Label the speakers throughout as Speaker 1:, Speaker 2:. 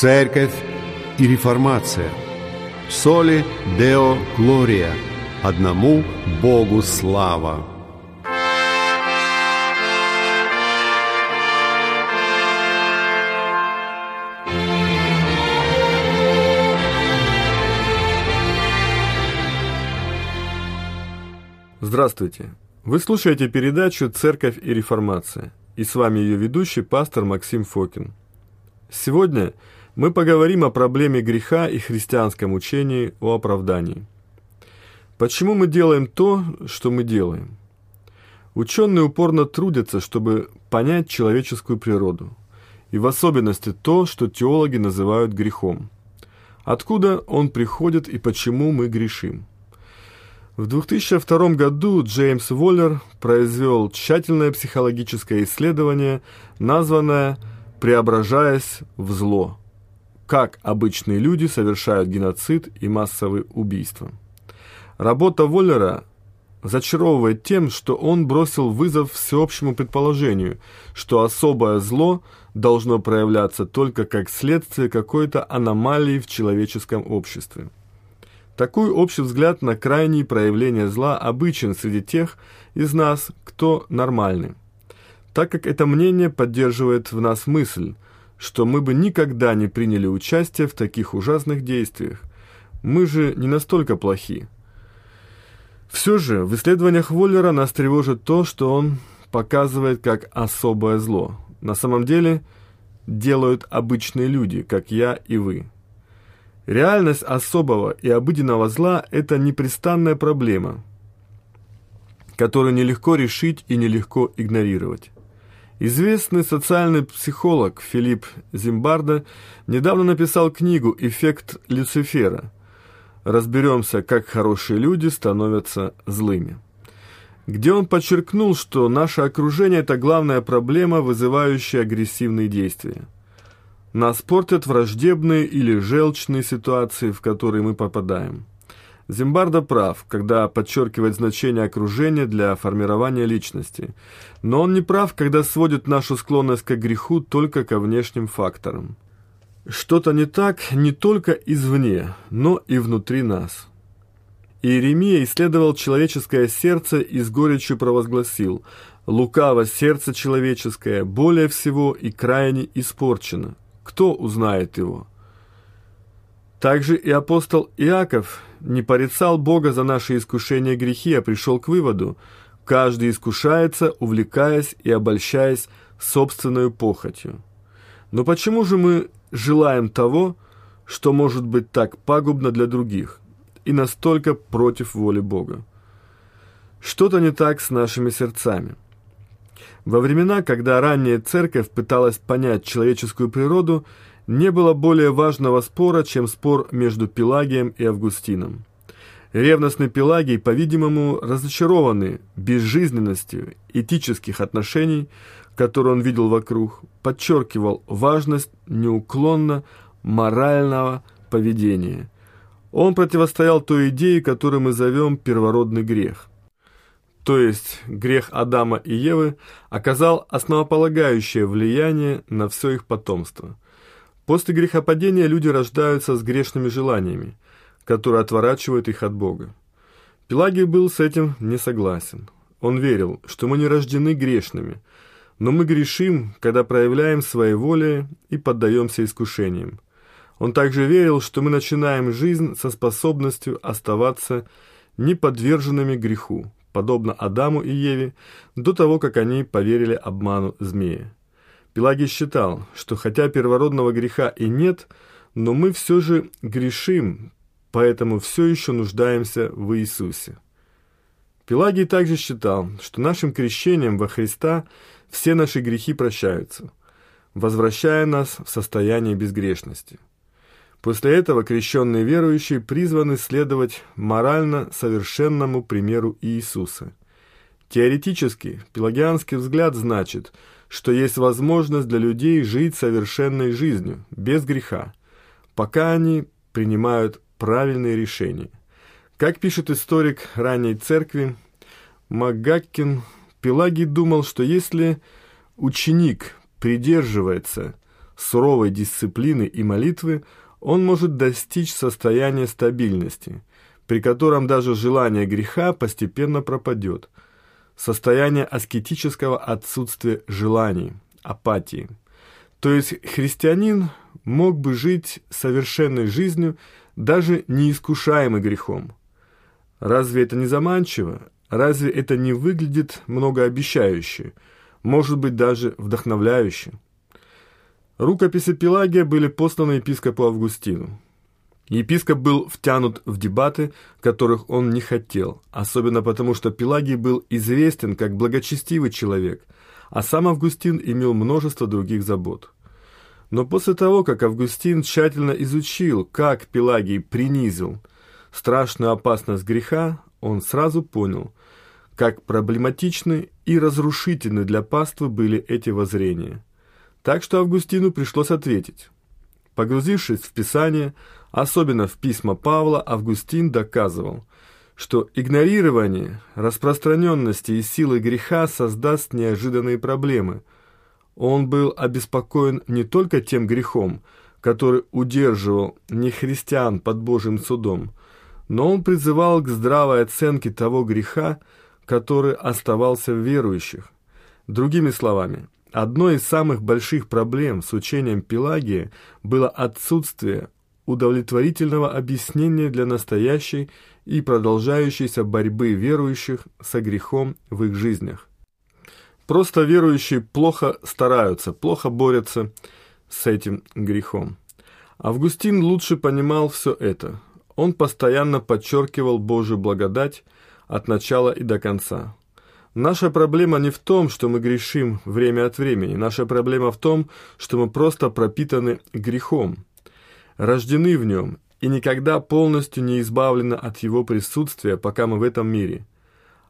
Speaker 1: Церковь и реформация. Соли Део Глория. Одному Богу слава.
Speaker 2: Здравствуйте! Вы слушаете передачу «Церковь и реформация» и с вами ее ведущий пастор Максим Фокин. Сегодня мы поговорим о проблеме греха и христианском учении о оправдании. Почему мы делаем то, что мы делаем? Ученые упорно трудятся, чтобы понять человеческую природу, и в особенности то, что теологи называют грехом. Откуда он приходит и почему мы грешим? В 2002 году Джеймс Воллер произвел тщательное психологическое исследование, названное «Преображаясь в зло. Как обычные люди совершают геноцид и массовые убийства». Работа Воллера зачаровывает тем, что он бросил вызов всеобщему предположению, что особое зло должно проявляться только как следствие какой-то аномалии в человеческом обществе. Такой общий взгляд на крайние проявления зла обычен среди тех из нас, кто нормальный. Так как это мнение поддерживает в нас мысль, что мы бы никогда не приняли участие в таких ужасных действиях. Мы же не настолько плохи. Все же в исследованиях Воллера нас тревожит то, что он показывает как особое зло. На самом деле делают обычные люди, как я и вы. Реальность особого и обыденного зла – это непрестанная проблема, которую нелегко решить и нелегко игнорировать. Известный социальный психолог Филипп Зимбарда недавно написал книгу «Эффект Люцифера». Разберемся, как хорошие люди становятся злыми. Где он подчеркнул, что наше окружение – это главная проблема, вызывающая агрессивные действия. Нас портят враждебные или желчные ситуации, в которые мы попадаем. Зимбардо прав, когда подчеркивает значение окружения для формирования личности. Но он не прав, когда сводит нашу склонность к греху только ко внешним факторам. Что-то не так не только извне, но и внутри нас. Иеремия исследовал человеческое сердце и с горечью провозгласил «Лукаво сердце человеческое, более всего и крайне испорчено, кто узнает его? Также и апостол Иаков не порицал Бога за наши искушения грехи, а пришел к выводу, каждый искушается, увлекаясь и обольщаясь собственной похотью. Но почему же мы желаем того, что может быть так пагубно для других и настолько против воли Бога? Что-то не так с нашими сердцами. Во времена, когда ранняя церковь пыталась понять человеческую природу, не было более важного спора, чем спор между Пелагием и Августином. Ревностный Пелагий, по-видимому, разочарованный безжизненностью этических отношений, которые он видел вокруг, подчеркивал важность неуклонно морального поведения. Он противостоял той идее, которую мы зовем первородный грех то есть грех Адама и Евы, оказал основополагающее влияние на все их потомство. После грехопадения люди рождаются с грешными желаниями, которые отворачивают их от Бога. Пелагий был с этим не согласен. Он верил, что мы не рождены грешными, но мы грешим, когда проявляем свои воли и поддаемся искушениям. Он также верил, что мы начинаем жизнь со способностью оставаться неподверженными греху, подобно Адаму и Еве, до того, как они поверили обману змея. Пелагий считал, что хотя первородного греха и нет, но мы все же грешим, поэтому все еще нуждаемся в Иисусе. Пелагий также считал, что нашим крещением во Христа все наши грехи прощаются, возвращая нас в состояние безгрешности. После этого крещенные верующие призваны следовать морально совершенному примеру Иисуса. Теоретически, пелагианский взгляд значит, что есть возможность для людей жить совершенной жизнью, без греха, пока они принимают правильные решения. Как пишет историк ранней церкви Магаккин, Пелагий думал, что если ученик придерживается суровой дисциплины и молитвы, он может достичь состояния стабильности, при котором даже желание греха постепенно пропадет, состояние аскетического отсутствия желаний, апатии. То есть христианин мог бы жить совершенной жизнью, даже не искушаемый грехом. Разве это не заманчиво? Разве это не выглядит многообещающе? Может быть, даже вдохновляюще? Рукописи Пелагия были посланы епископу Августину. Епископ был втянут в дебаты, которых он не хотел, особенно потому, что Пелагий был известен как благочестивый человек, а сам Августин имел множество других забот. Но после того, как Августин тщательно изучил, как Пелагий принизил страшную опасность греха, он сразу понял, как проблематичны и разрушительны для паствы были эти воззрения – так что Августину пришлось ответить. Погрузившись в Писание, особенно в письма Павла, Августин доказывал, что игнорирование распространенности и силы греха создаст неожиданные проблемы. Он был обеспокоен не только тем грехом, который удерживал нехристиан под Божьим судом, но он призывал к здравой оценке того греха, который оставался в верующих. Другими словами, Одной из самых больших проблем с учением Пелагии было отсутствие удовлетворительного объяснения для настоящей и продолжающейся борьбы верующих со грехом в их жизнях. Просто верующие плохо стараются, плохо борются с этим грехом. Августин лучше понимал все это. Он постоянно подчеркивал Божью благодать от начала и до конца. Наша проблема не в том, что мы грешим время от времени. Наша проблема в том, что мы просто пропитаны грехом, рождены в нем и никогда полностью не избавлены от его присутствия, пока мы в этом мире.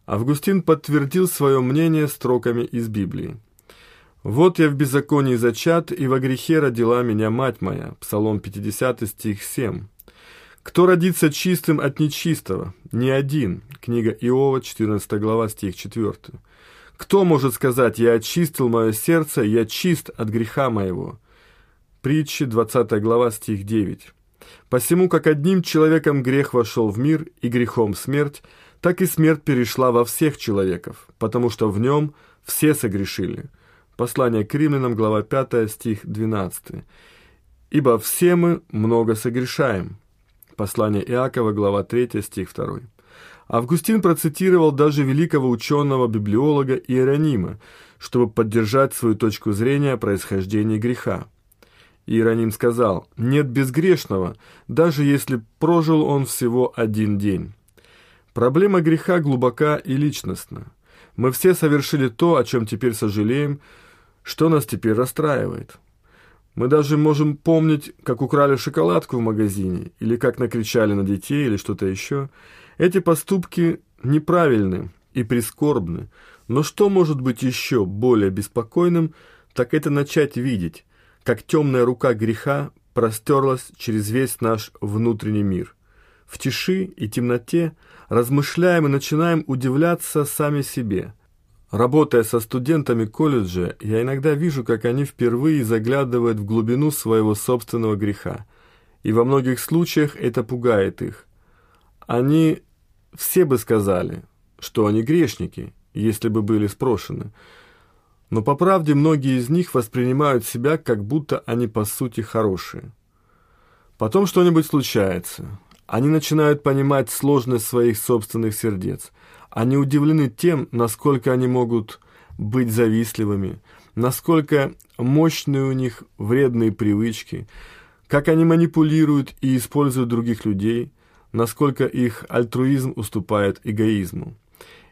Speaker 2: Августин подтвердил свое мнение строками из Библии. «Вот я в беззаконии зачат, и во грехе родила меня мать моя». Псалом 50, стих 7. Кто родится чистым от нечистого? Ни один. Книга Иова, 14 глава, стих 4. Кто может сказать, я очистил мое сердце, я чист от греха моего? Притчи, 20 глава, стих 9. Посему, как одним человеком грех вошел в мир, и грехом смерть, так и смерть перешла во всех человеков, потому что в нем все согрешили. Послание к римлянам, глава 5, стих 12. «Ибо все мы много согрешаем». Послание Иакова, глава 3, стих 2. Августин процитировал даже великого ученого-библиолога Иеронима, чтобы поддержать свою точку зрения о происхождении греха. Иероним сказал, «Нет безгрешного, даже если прожил он всего один день». Проблема греха глубока и личностна. Мы все совершили то, о чем теперь сожалеем, что нас теперь расстраивает. Мы даже можем помнить, как украли шоколадку в магазине, или как накричали на детей, или что-то еще. Эти поступки неправильны и прискорбны, но что может быть еще более беспокойным, так это начать видеть, как темная рука греха простерлась через весь наш внутренний мир. В тиши и темноте размышляем и начинаем удивляться сами себе – Работая со студентами колледжа, я иногда вижу, как они впервые заглядывают в глубину своего собственного греха. И во многих случаях это пугает их. Они все бы сказали, что они грешники, если бы были спрошены. Но по правде многие из них воспринимают себя, как будто они по сути хорошие. Потом что-нибудь случается. Они начинают понимать сложность своих собственных сердец – они удивлены тем, насколько они могут быть завистливыми, насколько мощные у них вредные привычки, как они манипулируют и используют других людей, насколько их альтруизм уступает эгоизму.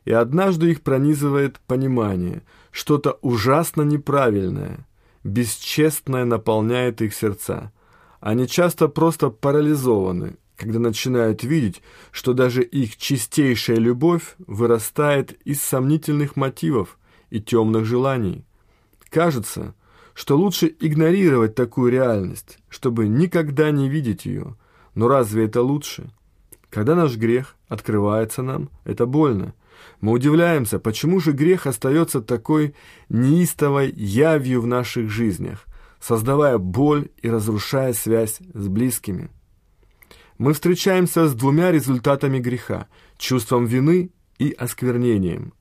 Speaker 2: И однажды их пронизывает понимание, что-то ужасно неправильное, бесчестное наполняет их сердца. Они часто просто парализованы, когда начинают видеть, что даже их чистейшая любовь вырастает из сомнительных мотивов и темных желаний. Кажется, что лучше игнорировать такую реальность, чтобы никогда не видеть ее. Но разве это лучше? Когда наш грех открывается нам, это больно. Мы удивляемся, почему же грех остается такой неистовой явью в наших жизнях. создавая боль и разрушая связь с близкими. Мы встречаемся с двумя результатами греха – чувством вины и осквернением.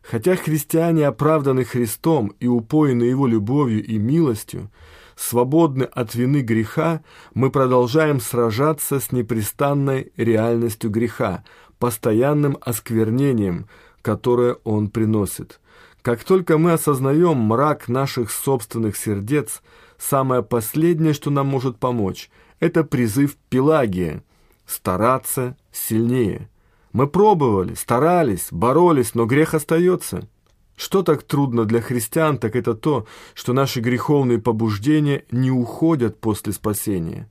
Speaker 2: Хотя христиане оправданы Христом и упоены Его любовью и милостью, свободны от вины греха, мы продолжаем сражаться с непрестанной реальностью греха, постоянным осквернением, которое он приносит. Как только мы осознаем мрак наших собственных сердец, самое последнее, что нам может помочь, это призыв Пелагия – стараться сильнее. Мы пробовали, старались, боролись, но грех остается. Что так трудно для христиан, так это то, что наши греховные побуждения не уходят после спасения.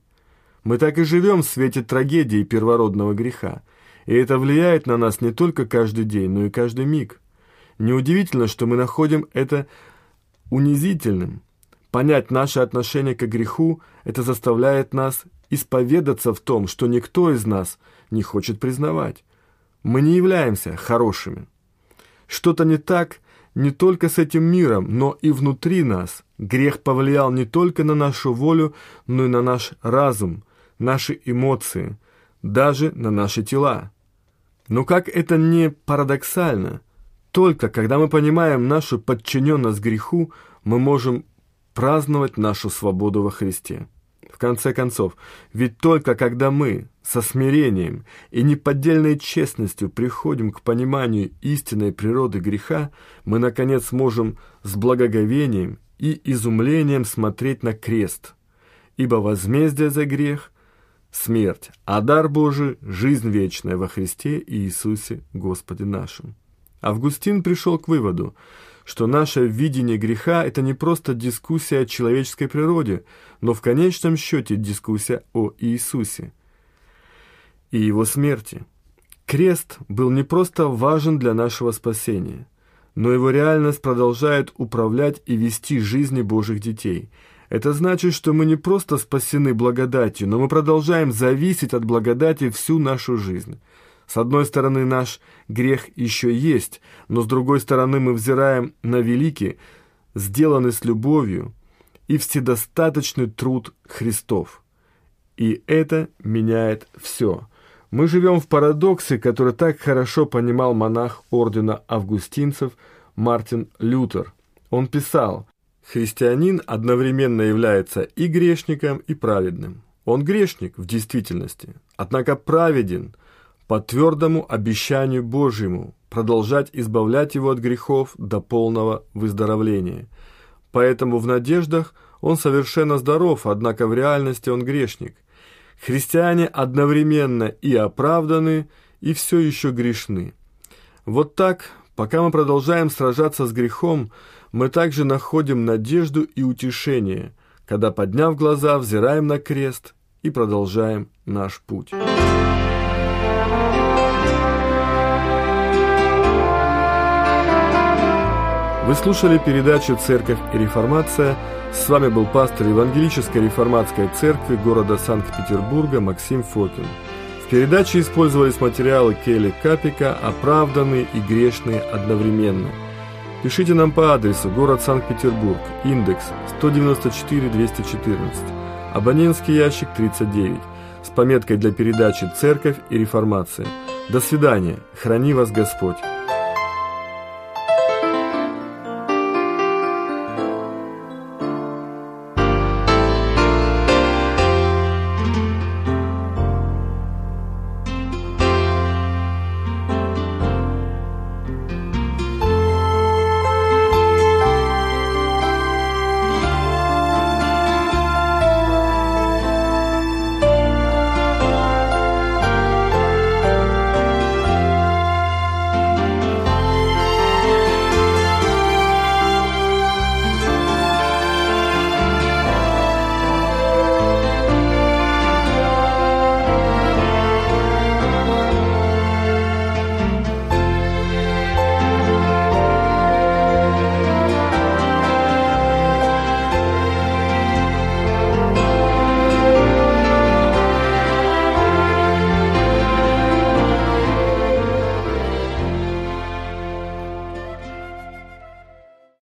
Speaker 2: Мы так и живем в свете трагедии первородного греха, и это влияет на нас не только каждый день, но и каждый миг. Неудивительно, что мы находим это унизительным. Понять наше отношение к греху – это заставляет нас исповедаться в том, что никто из нас не хочет признавать. Мы не являемся хорошими. Что-то не так не только с этим миром, но и внутри нас. Грех повлиял не только на нашу волю, но и на наш разум, наши эмоции, даже на наши тела. Но как это не парадоксально, только когда мы понимаем нашу подчиненность греху, мы можем праздновать нашу свободу во Христе. В конце концов, ведь только когда мы со смирением и неподдельной честностью приходим к пониманию истинной природы греха, мы, наконец, можем с благоговением и изумлением смотреть на крест, ибо возмездие за грех – смерть, а дар Божий – жизнь вечная во Христе Иисусе Господе нашим. Августин пришел к выводу – что наше видение греха – это не просто дискуссия о человеческой природе, но в конечном счете дискуссия о Иисусе и Его смерти. Крест был не просто важен для нашего спасения, но его реальность продолжает управлять и вести жизни Божьих детей. Это значит, что мы не просто спасены благодатью, но мы продолжаем зависеть от благодати всю нашу жизнь. С одной стороны, наш грех еще есть, но с другой стороны мы взираем на великий, сделанный с любовью и вседостаточный труд Христов. И это меняет все. Мы живем в парадоксе, который так хорошо понимал монах ордена августинцев Мартин Лютер. Он писал, «Христианин одновременно является и грешником, и праведным. Он грешник в действительности, однако праведен – по твердому обещанию Божьему продолжать избавлять его от грехов до полного выздоровления. Поэтому в надеждах он совершенно здоров, однако в реальности он грешник. Христиане одновременно и оправданы, и все еще грешны. Вот так, пока мы продолжаем сражаться с грехом, мы также находим надежду и утешение, когда, подняв глаза, взираем на крест и продолжаем наш путь. Вы слушали передачу «Церковь и реформация». С вами был пастор Евангелической реформатской церкви города Санкт-Петербурга Максим Фокин. В передаче использовались материалы Келли Капика «Оправданные и грешные одновременно». Пишите нам по адресу город Санкт-Петербург, индекс 194-214, абонентский ящик 39, с пометкой для передачи «Церковь и реформация». До свидания. Храни вас Господь.